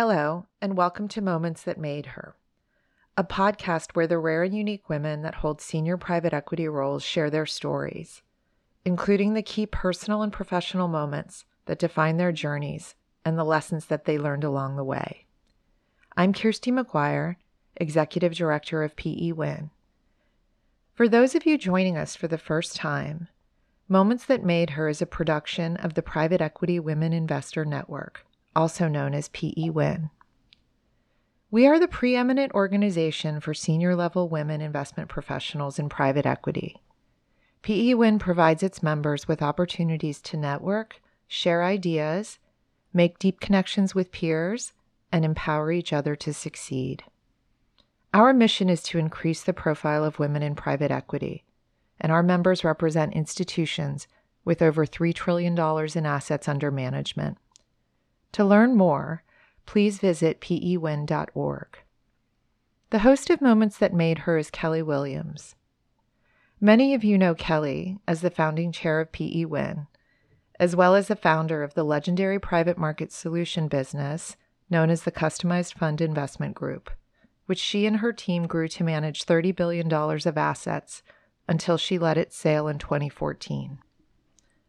Hello, and welcome to Moments That Made Her, a podcast where the rare and unique women that hold senior private equity roles share their stories, including the key personal and professional moments that define their journeys and the lessons that they learned along the way. I'm Kirsty McGuire, Executive Director of PE Win. For those of you joining us for the first time, Moments That Made Her is a production of the Private Equity Women Investor Network, also known as PE Win. We are the preeminent organization for senior level women investment professionals in private equity. PE Win provides its members with opportunities to network, share ideas, make deep connections with peers, and empower each other to succeed. Our mission is to increase the profile of women in private equity, and our members represent institutions with over $3 trillion in assets under management. To learn more, please visit pewin.org. The host of Moments That Made Her is Kelly Williams. Many of you know Kelly as the founding chair of PE Win, as well as the founder of the legendary private market solution business known as the Customized Fund Investment Group which she and her team grew to manage $30 billion of assets until she let it sail in 2014.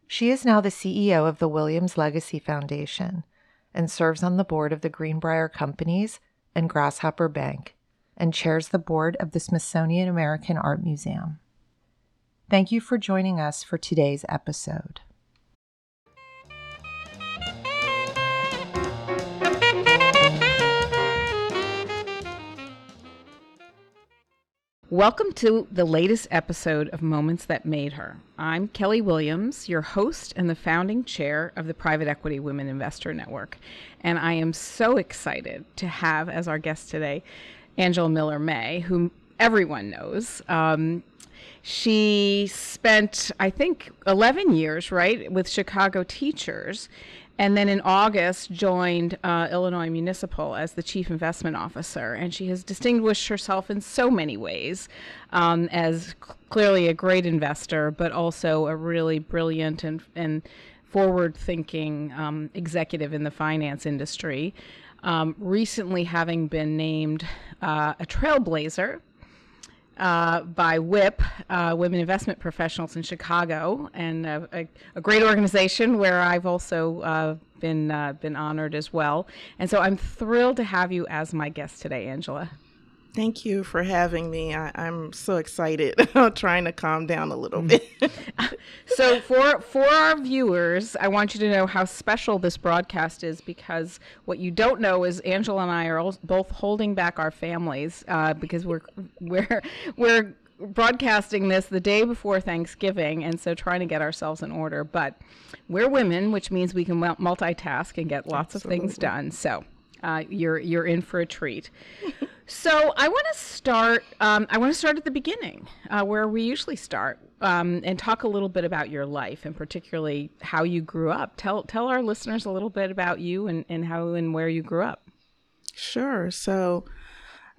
She is now the CEO of the Williams Legacy Foundation and serves on the board of the Greenbrier Companies and Grasshopper Bank and chairs the board of the Smithsonian American Art Museum. Thank you for joining us for today's episode. Welcome to the latest episode of Moments That Made Her. I'm Kelly Williams, your host and the founding chair of the Private Equity Women Investor Network. And I am so excited to have as our guest today Angela Miller May, whom everyone knows. Um, she spent, I think, 11 years, right, with Chicago teachers and then in August joined uh, Illinois Municipal as the chief investment officer. And she has distinguished herself in so many ways um, as clearly a great investor, but also a really brilliant and, and forward thinking um, executive in the finance industry. Um, recently, having been named uh, a trailblazer uh, by WIP, uh, Women Investment Professionals in Chicago, and a, a, a great organization where I've also uh, been uh, been honored as well. And so I'm thrilled to have you as my guest today, Angela. Thank you for having me. I, am so excited. trying to calm down a little bit. so for for our viewers, I want you to know how special this broadcast is because what you don't know is Angela and I are both holding back our families uh, because we're we're we're broadcasting this the day before Thanksgiving, and so trying to get ourselves in order. But we're women, which means we can multitask and get lots Absolutely. of things done. So uh, you're you're in for a treat. so I want to start. Um, I want to start at the beginning, uh, where we usually start, um, and talk a little bit about your life, and particularly how you grew up. Tell tell our listeners a little bit about you and, and how and where you grew up. Sure. So.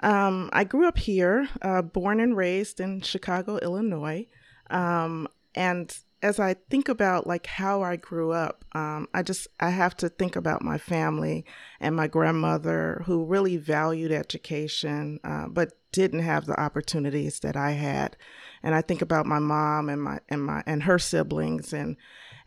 Um, I grew up here, uh, born and raised in Chicago, Illinois. Um, and as I think about like how I grew up, um, I just I have to think about my family and my grandmother who really valued education, uh, but didn't have the opportunities that I had. And I think about my mom and my and my and her siblings and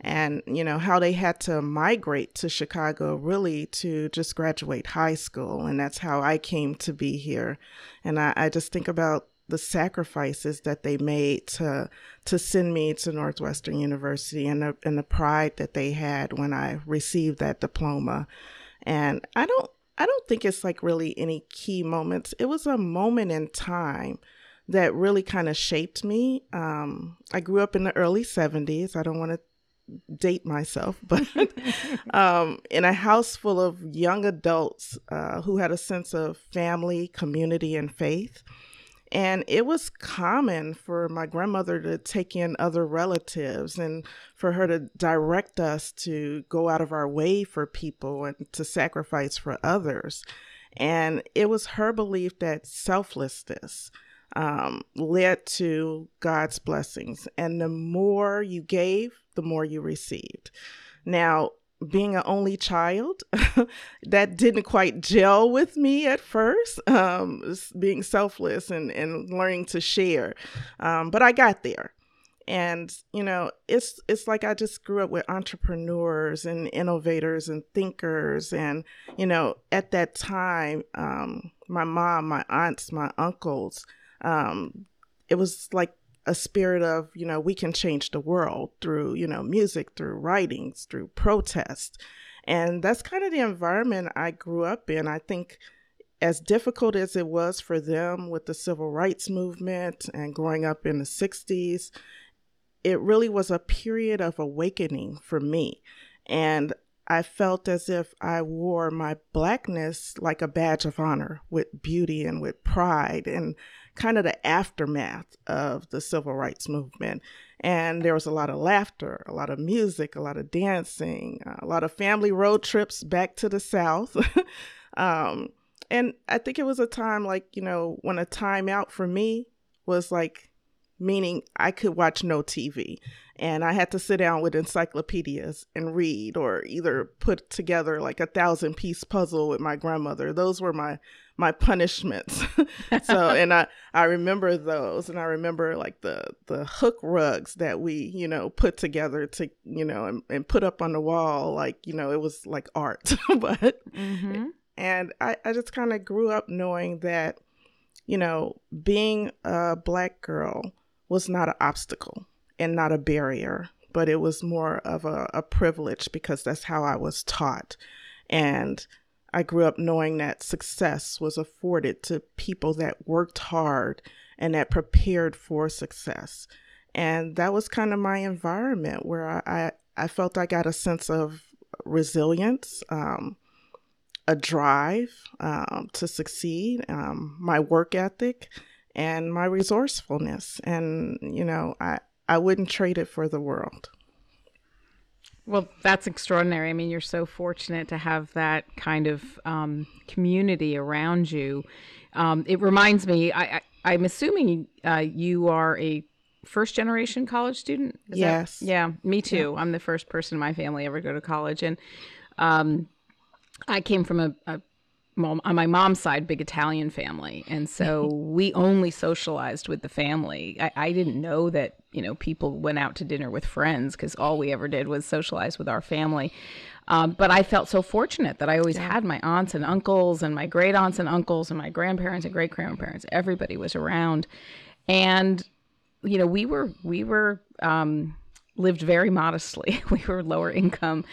and you know how they had to migrate to Chicago really to just graduate high school, and that's how I came to be here. And I, I just think about the sacrifices that they made to to send me to Northwestern University and the, and the pride that they had when I received that diploma. And I don't I don't think it's like really any key moments. It was a moment in time that really kind of shaped me. Um, I grew up in the early 70s. I don't want to date myself, but um, in a house full of young adults uh, who had a sense of family, community, and faith. And it was common for my grandmother to take in other relatives and for her to direct us to go out of our way for people and to sacrifice for others. And it was her belief that selflessness um, led to God's blessings. And the more you gave, the more you received. Now, being an only child, that didn't quite gel with me at first, um, being selfless and, and learning to share. Um, but I got there. And, you know, it's it's like I just grew up with entrepreneurs and innovators and thinkers. And, you know, at that time, um, my mom, my aunts, my uncles, um, it was like a spirit of you know we can change the world through you know music through writings through protest. And that's kind of the environment i grew up in. I think as difficult as it was for them with the civil rights movement and growing up in the 60s it really was a period of awakening for me. And I felt as if I wore my blackness like a badge of honor with beauty and with pride and kind of the aftermath of the civil rights movement. And there was a lot of laughter, a lot of music, a lot of dancing, a lot of family road trips back to the South. um, and I think it was a time like, you know, when a time out for me was like, meaning I could watch no TV and I had to sit down with encyclopedias and read or either put together like a thousand piece puzzle with my grandmother. Those were my my punishments. so and I I remember those and I remember like the the hook rugs that we, you know, put together to, you know, and, and put up on the wall like, you know, it was like art. but mm-hmm. and I, I just kind of grew up knowing that, you know, being a black girl was not an obstacle and not a barrier, but it was more of a, a privilege because that's how I was taught. And I grew up knowing that success was afforded to people that worked hard and that prepared for success. And that was kind of my environment where I, I, felt I got a sense of resilience, um, a drive um, to succeed, um, my work ethic, and my resourcefulness. And, you know, I, I wouldn't trade it for the world. Well, that's extraordinary. I mean, you're so fortunate to have that kind of um, community around you. Um, it reminds me, I, I, am assuming uh, you are a first generation college student. Is yes. That, yeah, me too. Yeah. I'm the first person in my family ever go to college, and um, I came from a, a on my mom's side, big Italian family, and so we only socialized with the family. I, I, didn't know that you know people went out to dinner with friends because all we ever did was socialize with our family. Um, but I felt so fortunate that I always yeah. had my aunts and uncles and my great aunts and uncles and my grandparents and great grandparents. Everybody was around, and you know we were we were um, lived very modestly. we were lower income,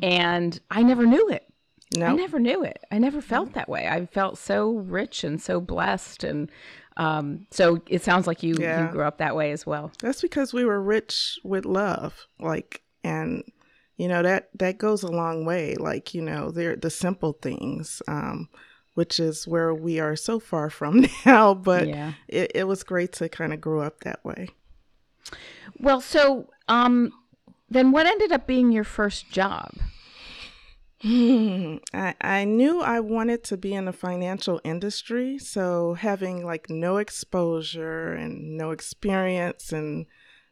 and I never knew it no. I never knew it. I never felt that way. I felt so rich and so blessed and um, so it sounds like you, yeah. you grew up that way as well. That's because we were rich with love. Like and you know that that goes a long way. Like, you know, they're the simple things. Um, which is where we are so far from now, but yeah. it, it was great to kind of grow up that way. Well, so um, then what ended up being your first job? I, I knew I wanted to be in the financial industry. So having like no exposure and no experience and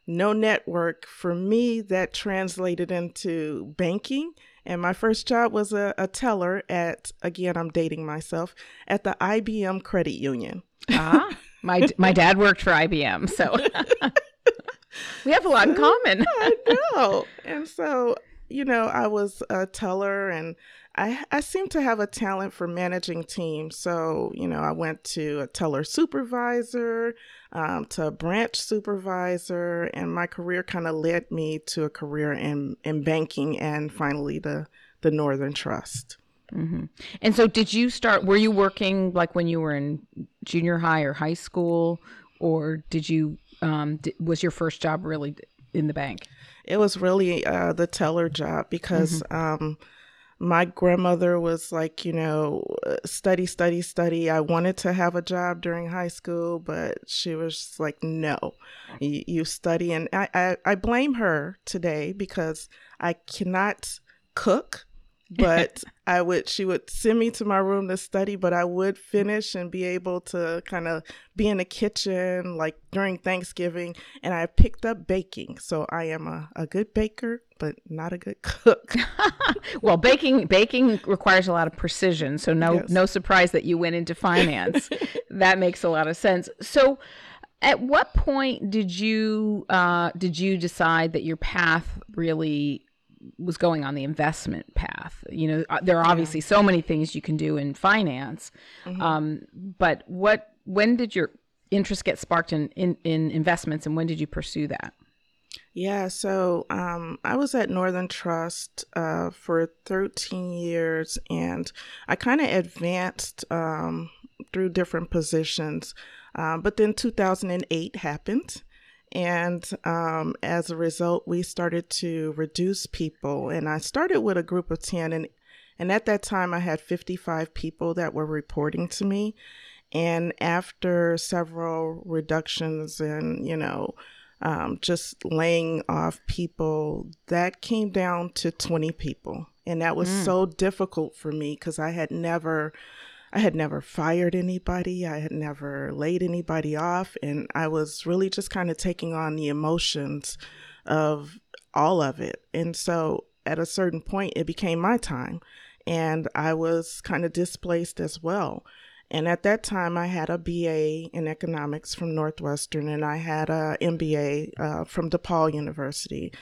no network, for me, that translated into banking. And my first job was a, a teller at, again, I'm dating myself, at the IBM Credit Union. ah, my, my dad worked for IBM. So we have a lot in common. I know. And so you know, I was a teller and I, I seem to have a talent for managing teams. So, you know, I went to a teller supervisor, um, to a branch supervisor, and my career kind of led me to a career in, in banking and finally the, the Northern Trust. Mm-hmm. And so, did you start? Were you working like when you were in junior high or high school, or did you? Um, was your first job really in the bank? It was really uh, the teller job because mm-hmm. um, my grandmother was like, you know, study, study, study. I wanted to have a job during high school, but she was like, no, you, you study. And I, I, I blame her today because I cannot cook. But I would she would send me to my room to study, but I would finish and be able to kind of be in the kitchen like during Thanksgiving. And I picked up baking, so I am a, a good baker, but not a good cook. well, baking baking requires a lot of precision, so no yes. no surprise that you went into finance. that makes a lot of sense. So. At what point did you uh, did you decide that your path really was going on the investment path. You know, uh, there are obviously yeah. so many things you can do in finance, mm-hmm. um, but what when did your interest get sparked in, in, in investments, and when did you pursue that? Yeah, so um, I was at Northern Trust uh, for 13 years, and I kind of advanced um, through different positions. Um, but then 2008 happened, and um, as a result, we started to reduce people. And I started with a group of 10. And, and at that time, I had 55 people that were reporting to me. And after several reductions and, you know, um, just laying off people, that came down to 20 people. And that was mm. so difficult for me because I had never I had never fired anybody, I had never laid anybody off, and I was really just kind of taking on the emotions of all of it. And so at a certain point, it became my time, and I was kind of displaced as well. And at that time, I had a BA in economics from Northwestern, and I had a MBA uh, from DePaul University.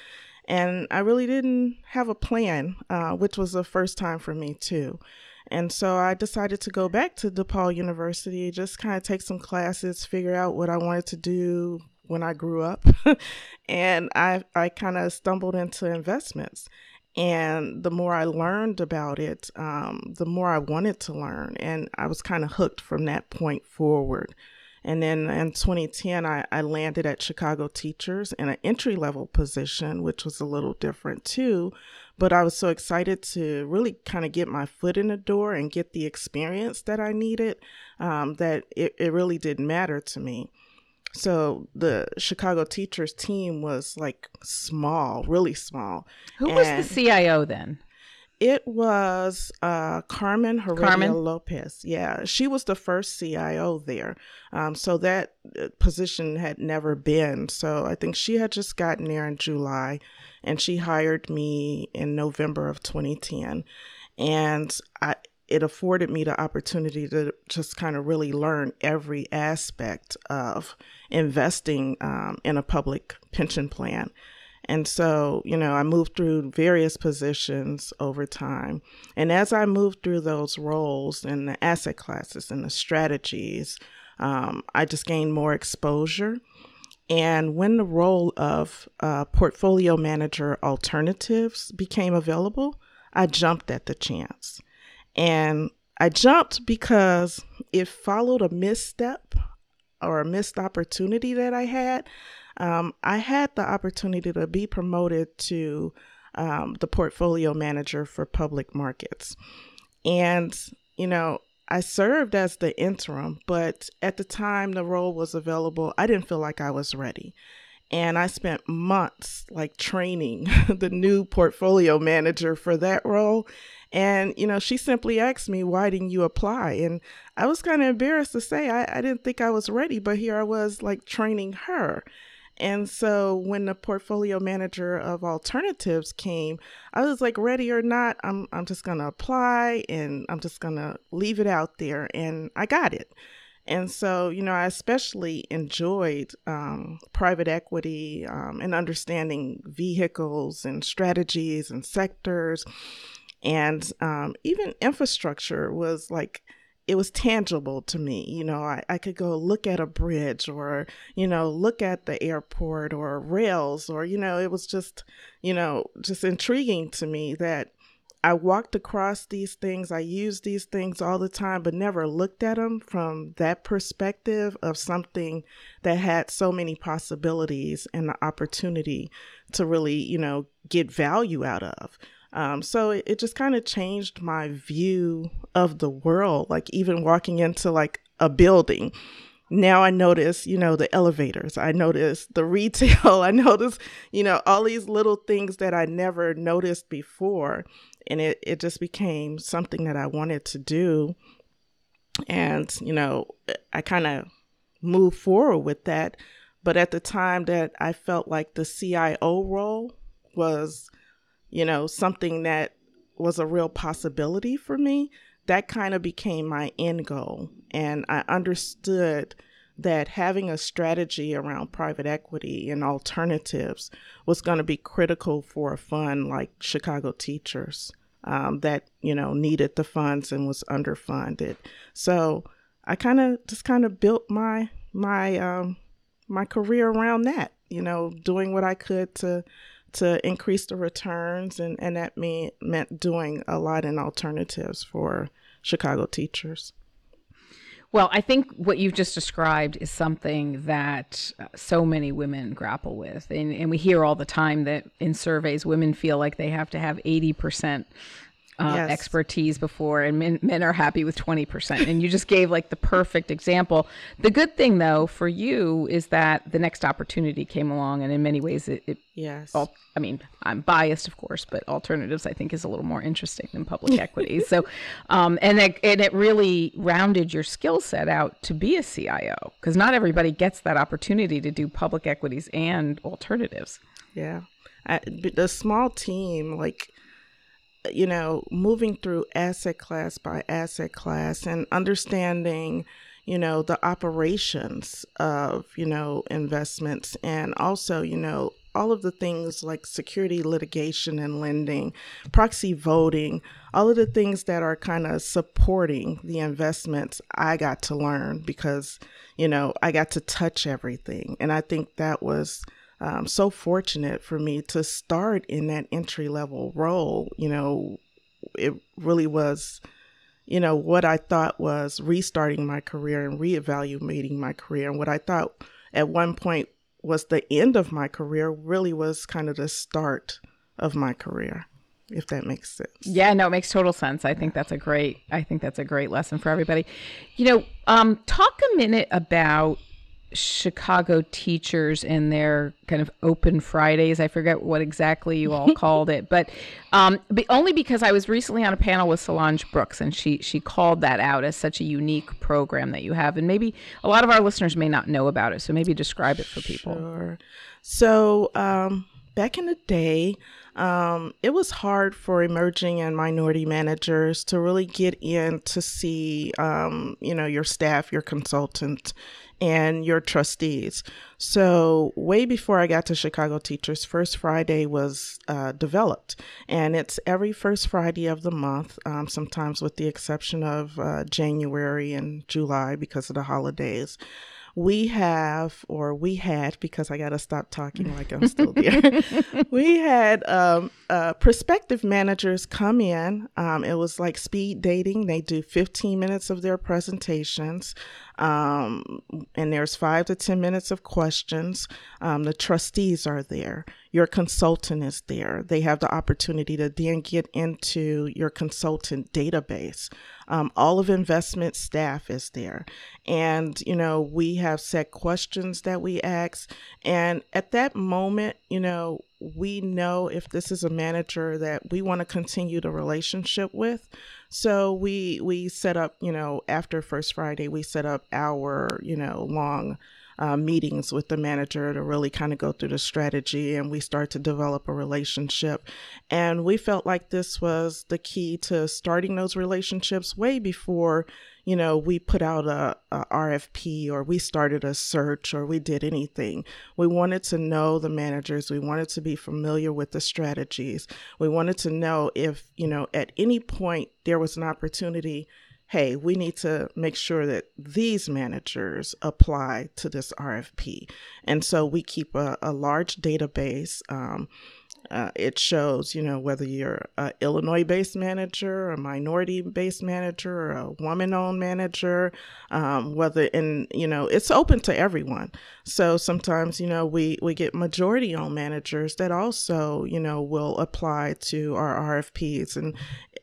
And I really didn't have a plan, uh, which was the first time for me, too. And so I decided to go back to DePaul University, just kind of take some classes, figure out what I wanted to do when I grew up. and I, I kind of stumbled into investments. And the more I learned about it, um, the more I wanted to learn. And I was kind of hooked from that point forward. And then in 2010, I, I landed at Chicago Teachers in an entry level position, which was a little different too. But I was so excited to really kind of get my foot in the door and get the experience that I needed um, that it, it really didn't matter to me. So the Chicago teachers team was like small, really small. Who and was the CIO then? It was uh, Carmen Heredia Carmen? Lopez. Yeah, she was the first CIO there. Um, so that uh, position had never been. So I think she had just gotten there in July and she hired me in November of 2010. And I, it afforded me the opportunity to just kind of really learn every aspect of investing um, in a public pension plan. And so, you know, I moved through various positions over time. And as I moved through those roles and the asset classes and the strategies, um, I just gained more exposure. And when the role of uh, portfolio manager alternatives became available, I jumped at the chance. And I jumped because it followed a misstep or a missed opportunity that I had um, I had the opportunity to be promoted to um, the portfolio manager for public markets. And, you know, I served as the interim, but at the time the role was available, I didn't feel like I was ready. And I spent months like training the new portfolio manager for that role. And, you know, she simply asked me, why didn't you apply? And I was kind of embarrassed to say I, I didn't think I was ready, but here I was like training her. And so when the portfolio manager of alternatives came, I was like, ready or not, I'm, I'm just going to apply and I'm just going to leave it out there. And I got it. And so, you know, I especially enjoyed um, private equity um, and understanding vehicles and strategies and sectors. And um, even infrastructure was like, it was tangible to me. You know, I, I could go look at a bridge or, you know, look at the airport or rails or, you know, it was just, you know, just intriguing to me that I walked across these things. I used these things all the time, but never looked at them from that perspective of something that had so many possibilities and the opportunity to really, you know, get value out of. Um, so it, it just kind of changed my view of the world. Like even walking into like a building, now I notice, you know, the elevators. I notice the retail. I notice, you know, all these little things that I never noticed before. and it, it just became something that I wanted to do. And, you know, I kind of moved forward with that. But at the time that I felt like the CIO role was, you know, something that was a real possibility for me, that kind of became my end goal. And I understood that having a strategy around private equity and alternatives was going to be critical for a fund like Chicago Teachers um, that you know needed the funds and was underfunded. So I kind of just kind of built my my um, my career around that. You know, doing what I could to to increase the returns, and and that mean, meant doing a lot in alternatives for Chicago teachers. Well, I think what you've just described is something that uh, so many women grapple with. And, and we hear all the time that in surveys, women feel like they have to have 80% uh, yes. expertise before, and men, men are happy with 20%. And you just gave like the perfect example. The good thing, though, for you is that the next opportunity came along, and in many ways, it, it yes. All, I mean, I'm biased, of course, but alternatives I think is a little more interesting than public equity. So, um, and it, and it really rounded your skill set out to be a CIO because not everybody gets that opportunity to do public equities and alternatives. Yeah, I, the small team like you know, moving through asset class by asset class and understanding, you know, the operations of, you know, investments and also, you know, all of the things like security litigation and lending, proxy voting, all of the things that are kind of supporting the investments, I got to learn because, you know, I got to touch everything. And I think that was um, so fortunate for me to start in that entry level role. You know, it really was, you know, what I thought was restarting my career and reevaluating my career. And what I thought at one point was the end of my career really was kind of the start of my career if that makes sense. Yeah, no, it makes total sense. I think that's a great I think that's a great lesson for everybody. You know, um talk a minute about Chicago teachers and their kind of open Fridays. I forget what exactly you all called it, but um, only because I was recently on a panel with Solange Brooks, and she she called that out as such a unique program that you have, and maybe a lot of our listeners may not know about it. So maybe describe it for people. Sure. So um, back in the day, um, it was hard for emerging and minority managers to really get in to see, um, you know, your staff, your consultants, and your trustees. So, way before I got to Chicago Teachers, First Friday was uh, developed, and it's every first Friday of the month, um, sometimes with the exception of uh, January and July because of the holidays we have, or we had, because I got to stop talking like I'm still there. we had um, uh, prospective managers come in. Um, it was like speed dating. They do 15 minutes of their presentations. Um, and there's five to 10 minutes of questions. Um, the trustees are there. Your consultant is there. They have the opportunity to then get into your consultant database. Um, all of investment staff is there. And, you know, we have set questions that we ask. And at that moment, you know, we know if this is a manager that we want to continue the relationship with. So we we set up, you know, after First Friday, we set up our, you know, long uh, meetings with the manager to really kind of go through the strategy and we start to develop a relationship. And we felt like this was the key to starting those relationships way before you know, we put out a, a, RFP or we started a search or we did anything. We wanted to know the managers. We wanted to be familiar with the strategies. We wanted to know if, you know, at any point there was an opportunity hey, we need to make sure that these managers apply to this RFP. And so we keep a, a large database. Um, uh, it shows, you know, whether you're an Illinois-based manager, a minority-based manager, or a woman-owned manager, um, whether and you know, it's open to everyone. So sometimes, you know, we we get majority-owned managers that also, you know, will apply to our RFPs. And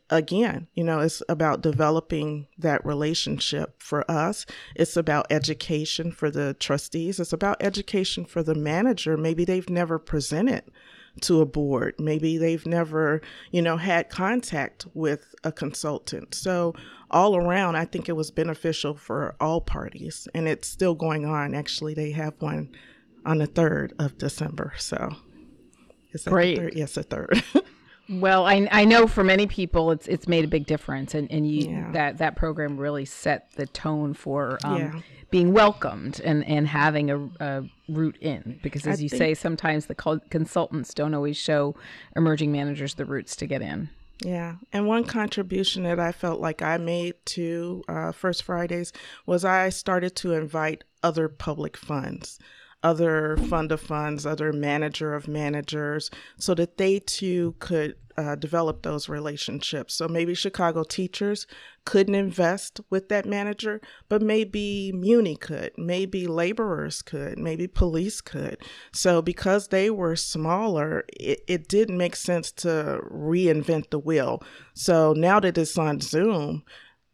again, you know, it's about developing that relationship for us. It's about education for the trustees. It's about education for the manager. Maybe they've never presented to a board. Maybe they've never, you know, had contact with a consultant. So all around, I think it was beneficial for all parties, and it's still going on. Actually, they have one on the third of December. So it's great. Third? Yes, the third. Well, I, I know for many people it's it's made a big difference, and and you, yeah. that that program really set the tone for um, yeah. Being welcomed and and having a, a route in. Because as I you think, say, sometimes the consultants don't always show emerging managers the routes to get in. Yeah, and one contribution that I felt like I made to uh, First Fridays was I started to invite other public funds other fund of funds, other manager of managers, so that they too could uh, develop those relationships. So maybe Chicago teachers couldn't invest with that manager, but maybe Muni could, maybe laborers could, maybe police could. So because they were smaller, it, it didn't make sense to reinvent the wheel. So now that it's on Zoom,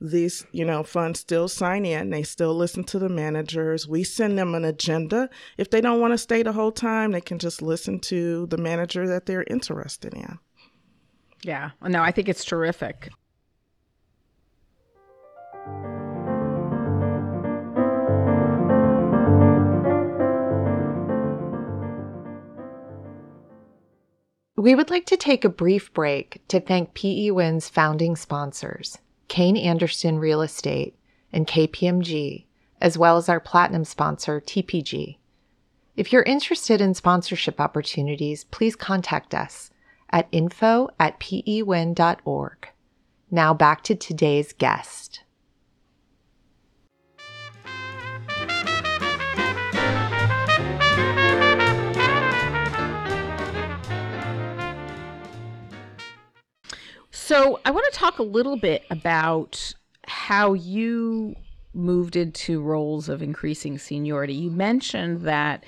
these you know funds still sign in they still listen to the managers. We send them an agenda. If they don't want to stay the whole time they can just listen to the manager that they're interested in. Yeah no i think it's terrific. We would like to take a brief break to thank PE Win's founding sponsors. Kayne Anderson Real Estate, and KPMG, as well as our platinum sponsor, TPG. If you're interested in sponsorship opportunities, please contact us at info at pewin.org. Now back to today's guest. So I want to talk a little bit about how you moved into roles of increasing seniority. You mentioned that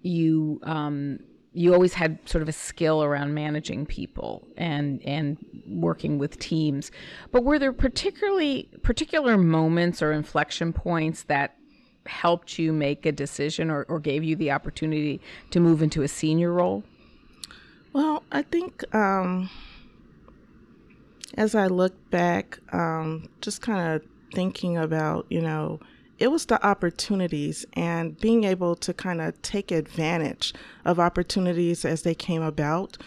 you um, you always had sort of a skill around managing people and and working with teams. But were there particularly particular moments or inflection points that helped you make a decision or, or gave you the opportunity to move into a senior role? Well, I think um, as I look back, um, just kind of thinking about, you know, it was the opportunities and being able to kind of take advantage of opportunities as they came about.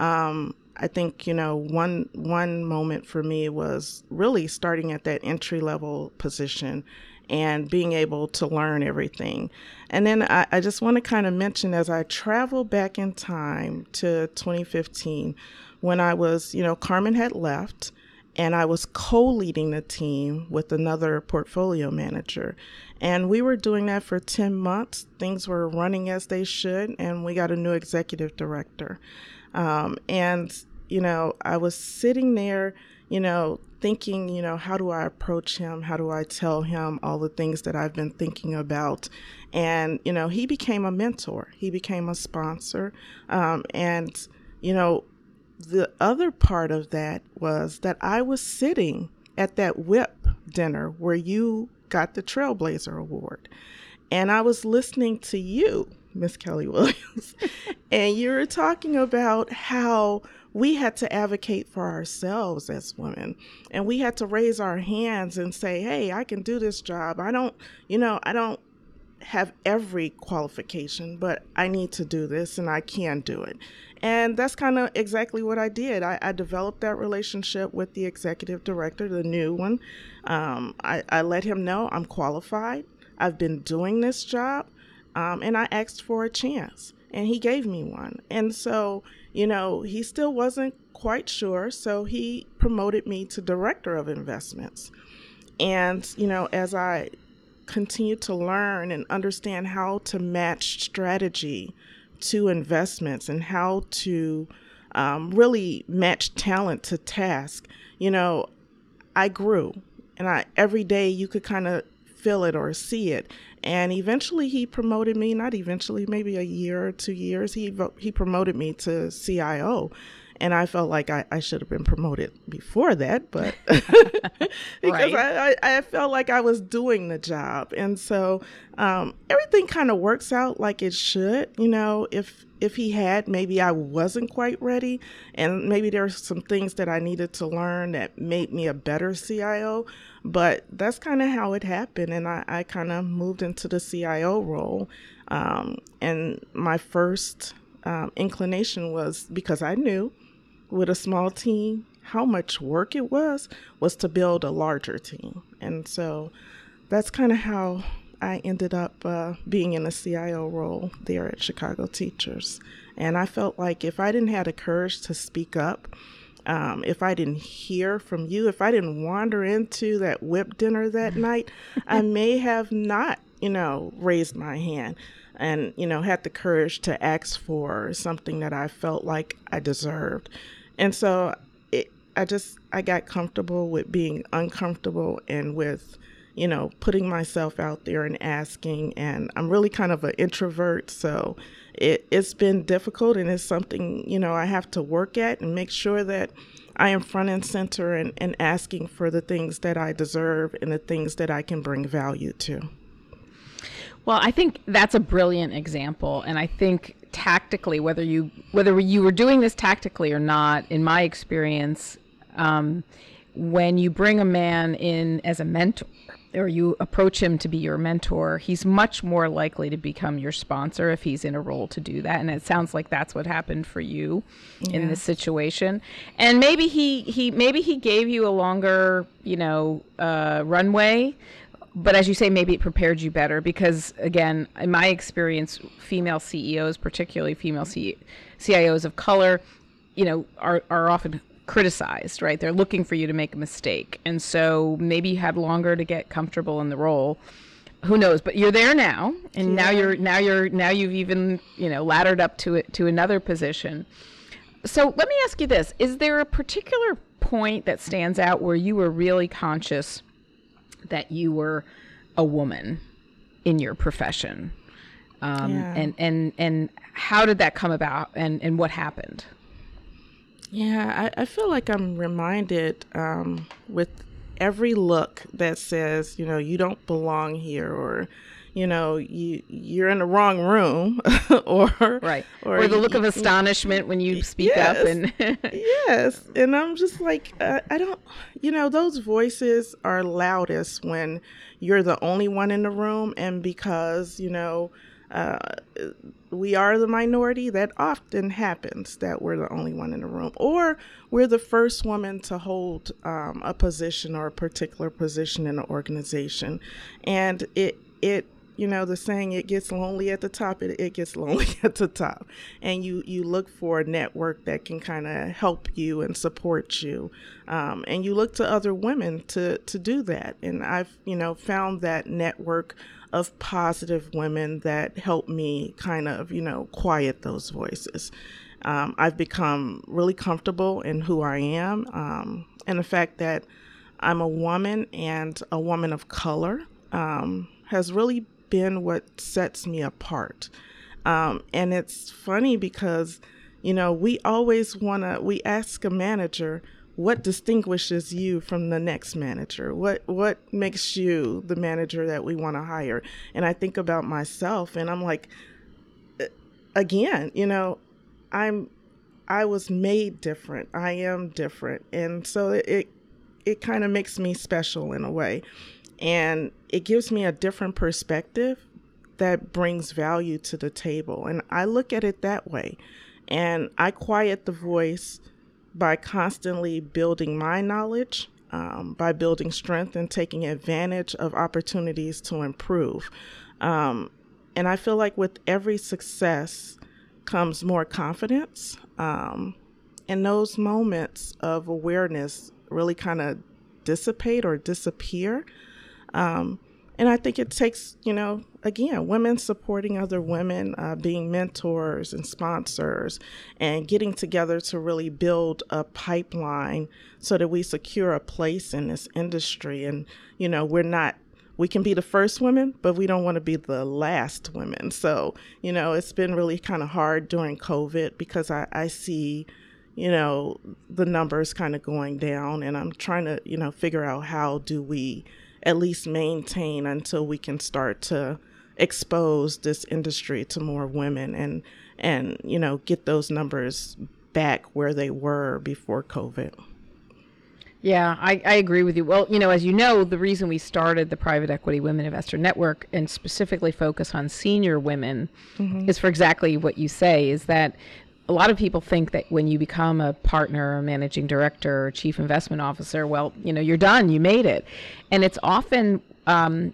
Um, I think you know one one moment for me was really starting at that entry level position and being able to learn everything. And then I, I just want to kind of mention as I travel back in time to 2015, when I was, you know, Carmen had left and I was co leading the team with another portfolio manager. And we were doing that for 10 months. Things were running as they should, and we got a new executive director. Um, and, you know, I was sitting there, you know, thinking, you know, how do I approach him? How do I tell him all the things that I've been thinking about? And, you know, he became a mentor, he became a sponsor. Um, and, you know, the other part of that was that I was sitting at that WIP dinner where you got the Trailblazer Award. And I was listening to you, Miss Kelly Williams, and you were talking about how we had to advocate for ourselves as women and we had to raise our hands and say, hey, I can do this job. I don't, you know, I don't have every qualification, but I need to do this and I can do it. And that's kind of exactly what I did. I, I, developed that relationship with the executive director, the new one. Um, I, I, let him know I'm qualified. I've been doing this job. Um, and I asked for a chance, and he gave me one. And so, you know, he still wasn't quite sure. So he promoted me to director of investments. And, you know, as I continued to learn and understand how to match strategy to investments and how to um, really match talent to task, you know, I grew, and I every day you could kind of feel it or see it. And eventually, he promoted me. Not eventually, maybe a year or two years. He he promoted me to CIO, and I felt like I, I should have been promoted before that, but because right. I, I, I, felt like I was doing the job. And so um, everything kind of works out like it should. You know, if if he had, maybe I wasn't quite ready, and maybe there's some things that I needed to learn that made me a better CIO. But that's kind of how it happened, and I, I kind of moved into the CIO role. Um, and my first um, inclination was because I knew with a small team how much work it was was to build a larger team and so that's kind of how i ended up uh, being in a cio role there at chicago teachers and i felt like if i didn't have the courage to speak up um, if I didn't hear from you, if I didn't wander into that WIP dinner that night, I may have not, you know, raised my hand and you know had the courage to ask for something that I felt like I deserved. And so it, I just I got comfortable with being uncomfortable and with you know putting myself out there and asking and I'm really kind of an introvert so it, it's been difficult and it's something you know I have to work at and make sure that I am front and center and, and asking for the things that I deserve and the things that I can bring value to. Well, I think that's a brilliant example, and I think tactically, whether you whether you were doing this tactically or not, in my experience, um, when you bring a man in as a mentor or you approach him to be your mentor, he's much more likely to become your sponsor if he's in a role to do that. And it sounds like that's what happened for you yeah. in this situation. And maybe he, he maybe he gave you a longer, you know, uh, runway but as you say, maybe it prepared you better because, again, in my experience, female CEOs, particularly female C- CIOs of color, you know, are, are often criticized, right? They're looking for you to make a mistake. And so maybe you had longer to get comfortable in the role. Who knows? But you're there now, and yeah. now you're now you're now you've even you know laddered up to it to another position. So let me ask you this: Is there a particular point that stands out where you were really conscious that you were a woman in your profession. Um, yeah. and, and, and how did that come about and, and what happened? Yeah, I, I feel like I'm reminded um, with every look that says, you know, you don't belong here or you know you you're in the wrong room or right. or, or the look you, of astonishment when you speak yes, up and yes. And i'm just like uh, i don't you know those voices are loudest when you're the only one in the room and because you know uh, we are the minority that often happens that we're the only one in the room or we're the first woman to hold um, a position or a particular position in an organization. And it it you know the saying it gets lonely at the top it, it gets lonely at the top. And you you look for a network that can kind of help you and support you. Um, and you look to other women to to do that. And i've you know found that network of positive women that help me kind of you know quiet those voices. Um, i've become really comfortable in who i am um, and the fact that i'm a woman and a woman of color um, has really been what sets me apart. Um, and it's funny because, you know, we always want to, we ask a manager, what distinguishes you from the next manager? What what makes you the manager that we want to hire? And I think about myself and I'm like again, you know, I'm I was made different. I am different. And so it it, it kind of makes me special in a way and it gives me a different perspective that brings value to the table. And I look at it that way. And I quiet the voice by constantly building my knowledge, um, by building strength and taking advantage of opportunities to improve. Um, and I feel like with every success comes more confidence. Um, and those moments of awareness really kind of dissipate or disappear um, and I think it takes, you know, again, women supporting other women, uh, being mentors and sponsors, and getting together to really build a pipeline so that we secure a place in this industry. And, you know, we're not, we can be the first women, but we don't want to be the last women. So, you know, it's been really kind of hard during COVID because I, I see, you know, the numbers kind of going down. And I'm trying to, you know, figure out how do we at least maintain until we can start to expose this industry to more women and and you know get those numbers back where they were before COVID. Yeah, I, I agree with you. Well, you know, as you know, the reason we started the Private Equity Women Investor Network and specifically focus on senior women mm-hmm. is for exactly what you say is that a lot of people think that when you become a partner or managing director or chief investment officer, well, you know, you're done, you made it. And it's often, um,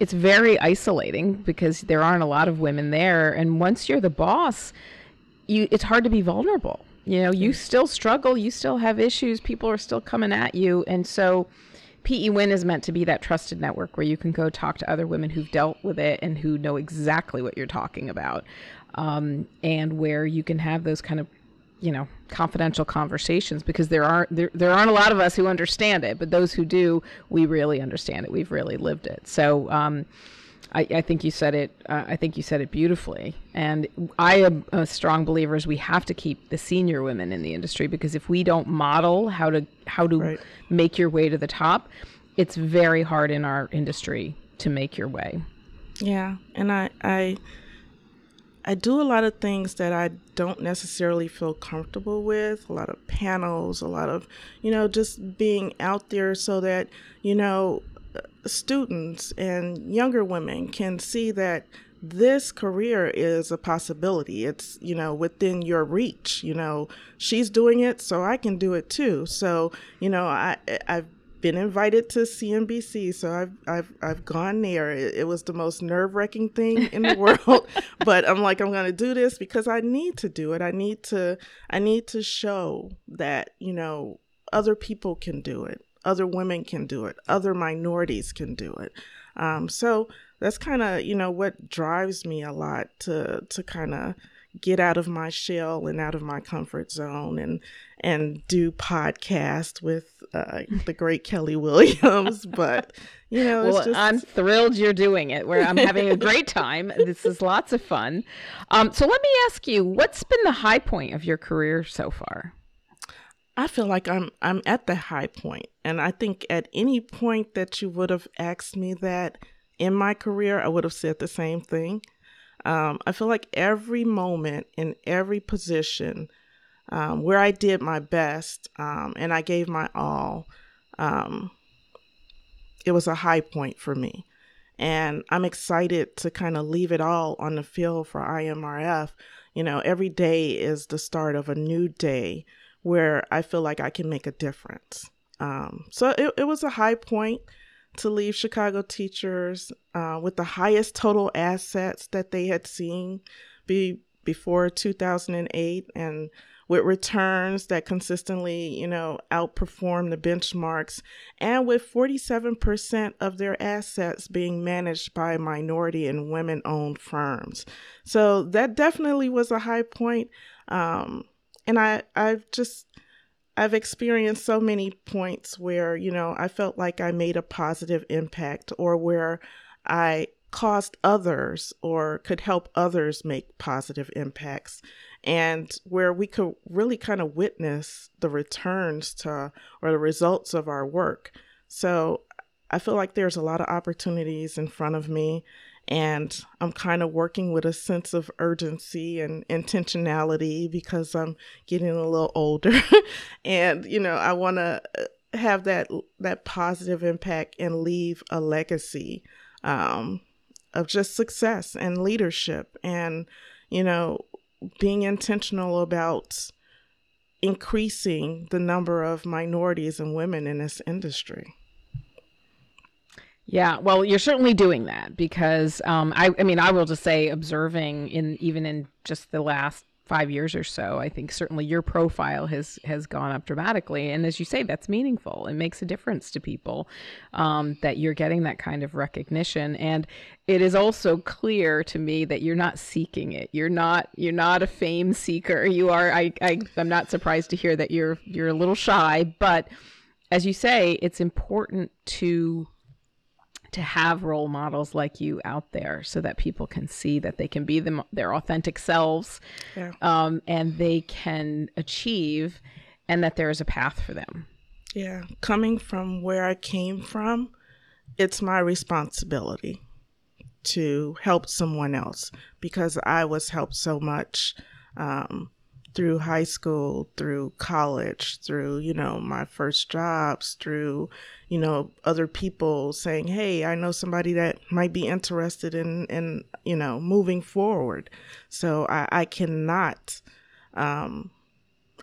it's very isolating because there aren't a lot of women there. And once you're the boss, you, it's hard to be vulnerable you know, you still struggle, you still have issues, people are still coming at you. And so PE Win is meant to be that trusted network where you can go talk to other women who've dealt with it and who know exactly what you're talking about. Um, and where you can have those kind of you know confidential conversations because there aren't there, there aren't a lot of us who understand it but those who do we really understand it we've really lived it so um, I, I, think you said it. Uh, I think you said it beautifully. And I am a strong believer is we have to keep the senior women in the industry because if we don't model how to how to right. make your way to the top, it's very hard in our industry to make your way. Yeah, and I I I do a lot of things that I don't necessarily feel comfortable with. A lot of panels, a lot of you know just being out there so that you know uh, students and younger women can see that this career is a possibility. It's, you know, within your reach. You know, she's doing it, so I can do it too. So, you know, I I've been invited to CNBC, so I've I've I've gone there. It, it was the most nerve wracking thing in the world, but I'm like I'm gonna do this because I need to do it. I need to I need to show that you know other people can do it other women can do it, other minorities can do it. Um, so that's kind of you know what drives me a lot to to kind of get out of my shell and out of my comfort zone and and do podcast with uh, the great Kelly Williams. But you know, well, just... I'm thrilled you're doing it. Where I'm having a great time. this is lots of fun. Um, so let me ask you, what's been the high point of your career so far? I feel like I'm I'm at the high point, and I think at any point that you would have asked me that in my career, I would have said the same thing. Um, I feel like every moment in every position um, where I did my best um, and I gave my all, um, it was a high point for me. And I'm excited to kind of leave it all on the field for IMRF. You know, every day is the start of a new day where I feel like I can make a difference. Um, so it, it was a high point to leave Chicago teachers uh, with the highest total assets that they had seen be before 2008 and with returns that consistently, you know, outperform the benchmarks and with 47% of their assets being managed by minority and women owned firms. So that definitely was a high point. Um, and I I've just I've experienced so many points where, you know, I felt like I made a positive impact or where I caused others or could help others make positive impacts and where we could really kind of witness the returns to or the results of our work. So I feel like there's a lot of opportunities in front of me and I'm kind of working with a sense of urgency and intentionality because I'm getting a little older and you know I want to uh, have that that positive impact and leave a legacy um, of just success and leadership and you know being intentional about increasing the number of minorities and women in this industry. Yeah, well, you're certainly doing that because um, I, I mean, I will just say, observing in even in just the last five years or so, I think certainly your profile has has gone up dramatically, and as you say, that's meaningful. It makes a difference to people um, that you're getting that kind of recognition, and it is also clear to me that you're not seeking it. You're not you're not a fame seeker. You are. I, I I'm not surprised to hear that you're you're a little shy, but as you say, it's important to to have role models like you out there so that people can see that they can be them, their authentic selves yeah. um, and they can achieve and that there is a path for them. Yeah. Coming from where I came from, it's my responsibility to help someone else because I was helped so much um, through high school, through college, through, you know, my first jobs, through, you know, other people saying, Hey, I know somebody that might be interested in, in, you know, moving forward. So I, I cannot, um,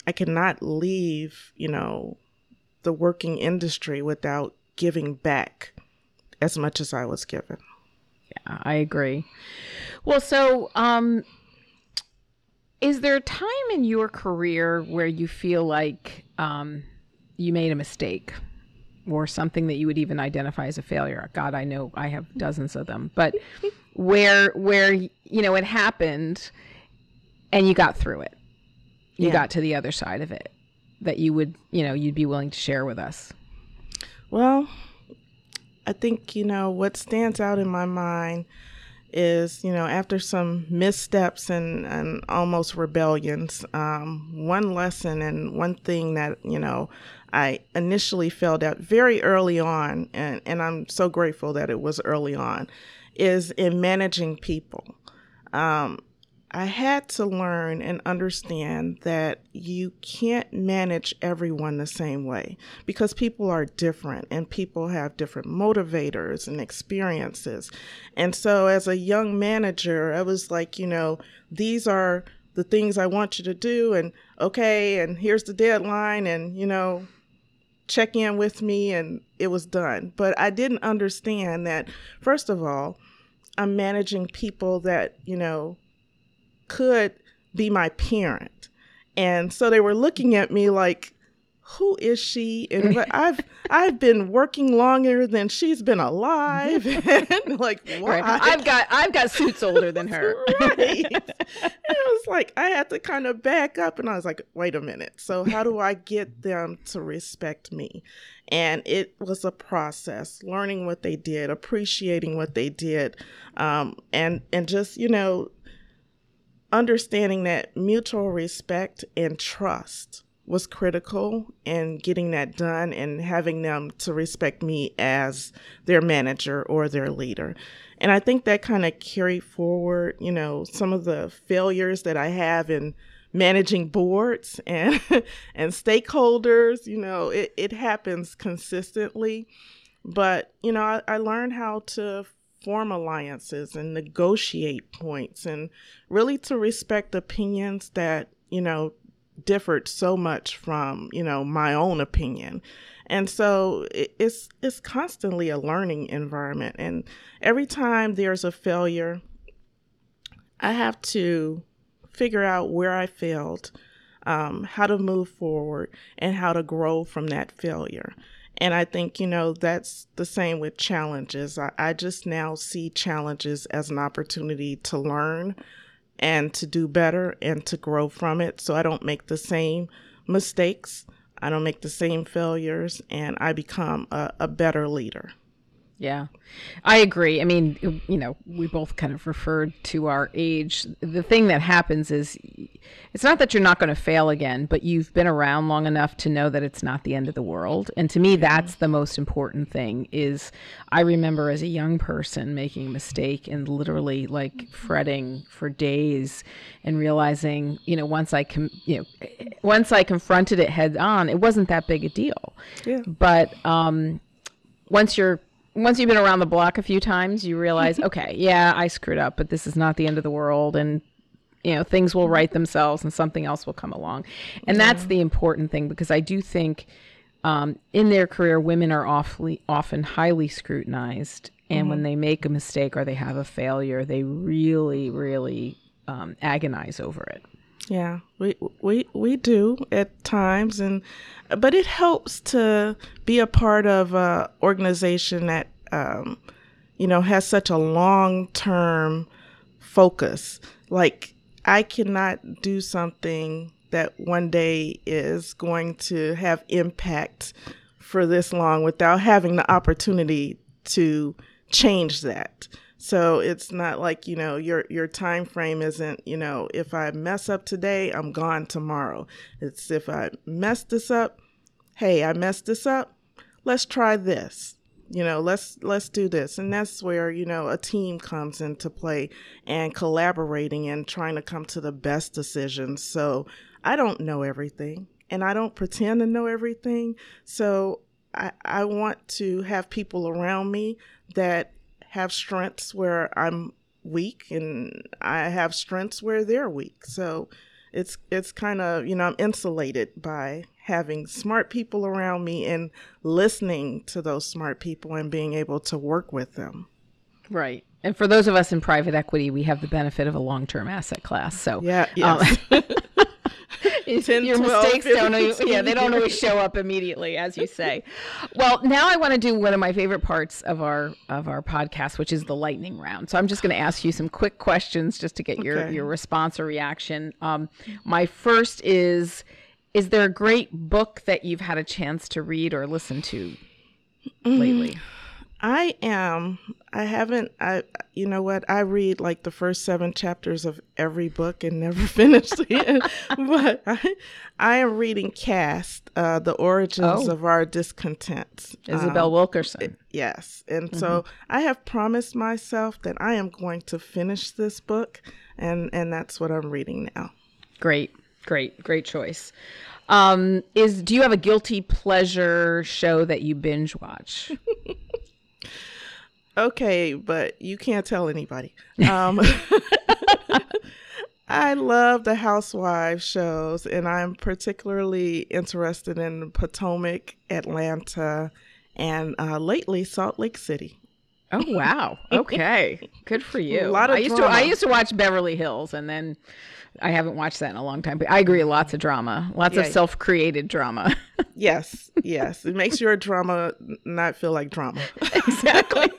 I cannot leave, you know, the working industry without giving back as much as I was given. Yeah, I agree. Well, so um, is there a time in your career where you feel like um, you made a mistake or something that you would even identify as a failure? God, I know I have dozens of them, but where where you know it happened and you got through it, you yeah. got to the other side of it that you would you know you'd be willing to share with us. Well, I think, you know, what stands out in my mind is, you know, after some missteps and, and almost rebellions, um, one lesson and one thing that, you know, I initially felt out very early on, and, and I'm so grateful that it was early on, is in managing people. Um, I had to learn and understand that you can't manage everyone the same way because people are different and people have different motivators and experiences. And so, as a young manager, I was like, you know, these are the things I want you to do, and okay, and here's the deadline, and you know, check in with me, and it was done. But I didn't understand that, first of all, I'm managing people that, you know, could be my parent. And so they were looking at me like, who is she? And I've I've been working longer than she's been alive. and like, why? Right. I've got I've got suits older than her. right. And it was like I had to kind of back up and I was like, wait a minute. So how do I get them to respect me? And it was a process, learning what they did, appreciating what they did, um, and and just, you know, understanding that mutual respect and trust was critical in getting that done and having them to respect me as their manager or their leader. And I think that kind of carried forward, you know, some of the failures that I have in managing boards and and stakeholders, you know, it, it happens consistently. But, you know, I, I learned how to form alliances and negotiate points and really to respect opinions that, you know, differed so much from, you know, my own opinion. And so it's it's constantly a learning environment and every time there's a failure I have to figure out where I failed, um, how to move forward, and how to grow from that failure. And I think, you know, that's the same with challenges. I, I just now see challenges as an opportunity to learn and to do better and to grow from it. So I don't make the same mistakes, I don't make the same failures, and I become a, a better leader. Yeah, I agree. I mean, you know, we both kind of referred to our age. The thing that happens is it's not that you're not going to fail again, but you've been around long enough to know that it's not the end of the world. And to me, that's the most important thing is I remember as a young person making a mistake and literally like fretting for days and realizing, you know, once I com- you know, once I confronted it head on, it wasn't that big a deal. Yeah. But um once you're once you've been around the block a few times, you realize, okay, yeah, I screwed up, but this is not the end of the world, and you know things will right themselves, and something else will come along, and yeah. that's the important thing because I do think um, in their career, women are awfully often highly scrutinized, and mm-hmm. when they make a mistake or they have a failure, they really, really um, agonize over it. Yeah, we we we do at times, and but it helps to be a part of a organization that um, you know has such a long term focus. Like I cannot do something that one day is going to have impact for this long without having the opportunity to change that. So it's not like, you know, your your time frame isn't, you know, if I mess up today, I'm gone tomorrow. It's if I mess this up, hey, I messed this up. Let's try this. You know, let's let's do this. And that's where, you know, a team comes into play and collaborating and trying to come to the best decisions. So I don't know everything and I don't pretend to know everything. So I, I want to have people around me that have strengths where I'm weak and I have strengths where they're weak. So it's it's kind of, you know, I'm insulated by having smart people around me and listening to those smart people and being able to work with them. Right. And for those of us in private equity, we have the benefit of a long-term asset class. So yeah, yes. um, 10, your 12, mistakes 15, don't always, yeah they don't always show up immediately as you say. Well now i want to do one of my favorite parts of our of our podcast which is the lightning round. So i'm just going to ask you some quick questions just to get your okay. your response or reaction. Um, my first is is there a great book that you've had a chance to read or listen to mm, lately I am. I haven't. I. You know what? I read like the first seven chapters of every book and never finished it. but I, I am reading Caste: uh, the origins oh. of our discontents. Isabel um, Wilkerson. yes, and mm-hmm. so I have promised myself that I am going to finish this book, and and that's what I'm reading now. Great, great, great choice. Um, is do you have a guilty pleasure show that you binge watch? Okay, but you can't tell anybody. Um, I love the housewives shows, and I'm particularly interested in Potomac, Atlanta, and uh, lately Salt Lake City. Oh wow! Okay, good for you. A lot of I used drama. to I used to watch Beverly Hills, and then I haven't watched that in a long time, but I agree. Lots of drama, lots yeah. of self-created drama. yes, yes, it makes your drama not feel like drama. exactly.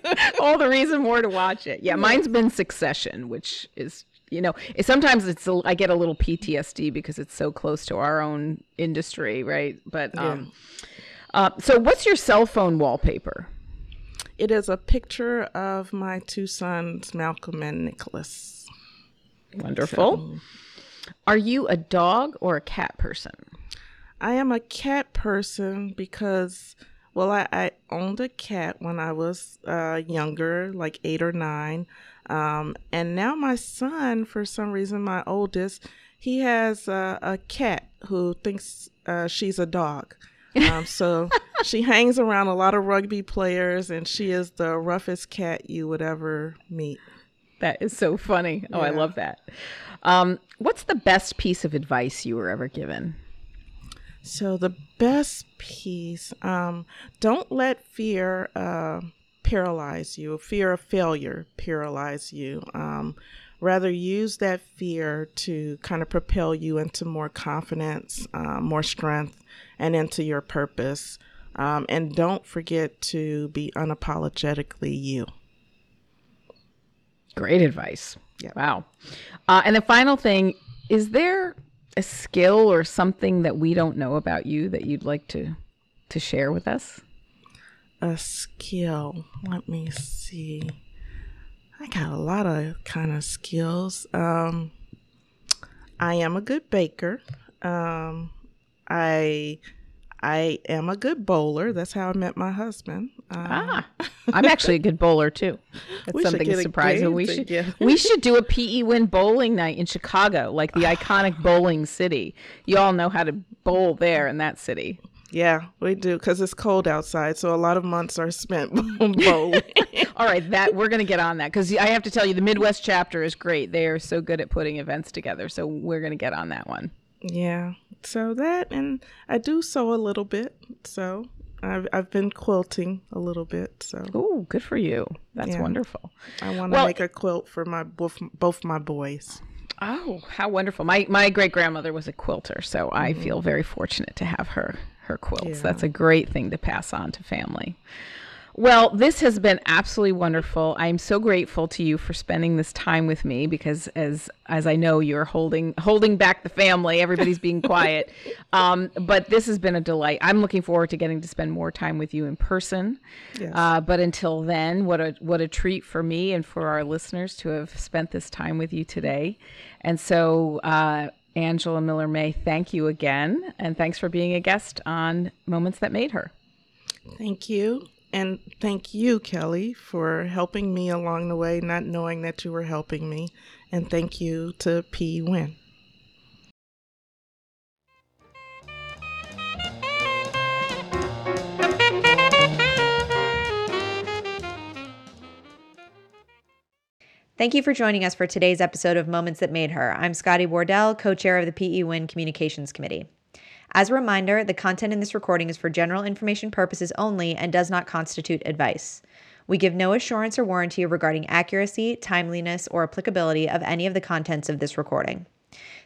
All the reason more to watch it. Yeah, mine's been Succession, which is you know it, sometimes it's a, I get a little PTSD because it's so close to our own industry, right? But um, uh, so what's your cell phone wallpaper? It is a picture of my two sons, Malcolm and Nicholas. Wonderful. So, are you a dog or a cat person? I am a cat person because, well, I, I owned a cat when I was uh, younger, like eight or nine. Um, and now my son, for some reason, my oldest, he has uh, a cat who thinks uh, she's a dog. Um, so she hangs around a lot of rugby players, and she is the roughest cat you would ever meet. That is so funny. Oh, yeah. I love that. Um, what's the best piece of advice you were ever given? So the best piece, um, don't let fear uh, paralyze you. Fear of failure paralyze you. Um, rather, use that fear to kind of propel you into more confidence, uh, more strength, and into your purpose. Um, and don't forget to be unapologetically you. Great advice. Yeah. Wow. Uh, and the final thing is there a skill or something that we don't know about you that you'd like to to share with us? A skill. Let me see. I got a lot of kind of skills. Um, I am a good baker. Um, I I am a good bowler. That's how I met my husband. Uh, ah, I'm actually a good bowler too. That's something surprising. We should we should do a PE win bowling night in Chicago, like the iconic bowling city. You all know how to bowl there in that city. Yeah, we do because it's cold outside, so a lot of months are spent bowling. all right, that we're gonna get on that because I have to tell you, the Midwest chapter is great. They are so good at putting events together, so we're gonna get on that one. Yeah, so that and I do sew a little bit, so I've I've been quilting a little bit. So oh, good for you. That's yeah. wonderful. I want to well, make a quilt for my both both my boys. Oh, how wonderful! My my great grandmother was a quilter, so mm-hmm. I feel very fortunate to have her her quilts. Yeah. That's a great thing to pass on to family. Well, this has been absolutely wonderful. I'm so grateful to you for spending this time with me because as as I know you're holding holding back the family, everybody's being quiet. Um, but this has been a delight. I'm looking forward to getting to spend more time with you in person. Yes. Uh, but until then, what a what a treat for me and for our listeners to have spent this time with you today. And so uh, Angela Miller May, thank you again. And thanks for being a guest on Moments That Made Her. Thank you. And thank you, Kelly, for helping me along the way, not knowing that you were helping me. And thank you to P. Win. Thank you for joining us for today's episode of Moments That Made Her. I'm Scotty Wardell, co chair of the PE Win Communications Committee. As a reminder, the content in this recording is for general information purposes only and does not constitute advice. We give no assurance or warranty regarding accuracy, timeliness, or applicability of any of the contents of this recording.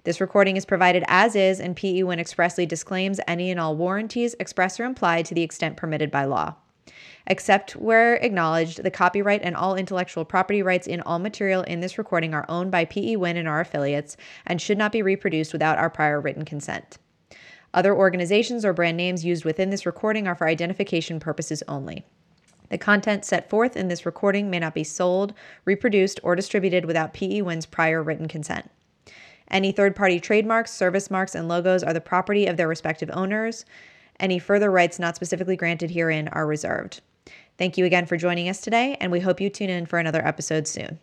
This recording is provided as is, and PE Win expressly disclaims any and all warranties, express or implied, to the extent permitted by law. Except where acknowledged, the copyright and all intellectual property rights in all material in this recording are owned by PE Win and our affiliates and should not be reproduced without our prior written consent. Other organizations or brand names used within this recording are for identification purposes only. The content set forth in this recording may not be sold, reproduced, or distributed without PE Win's prior written consent. Any third party trademarks, service marks, and logos are the property of their respective owners. Any further rights not specifically granted herein are reserved. Thank you again for joining us today, and we hope you tune in for another episode soon.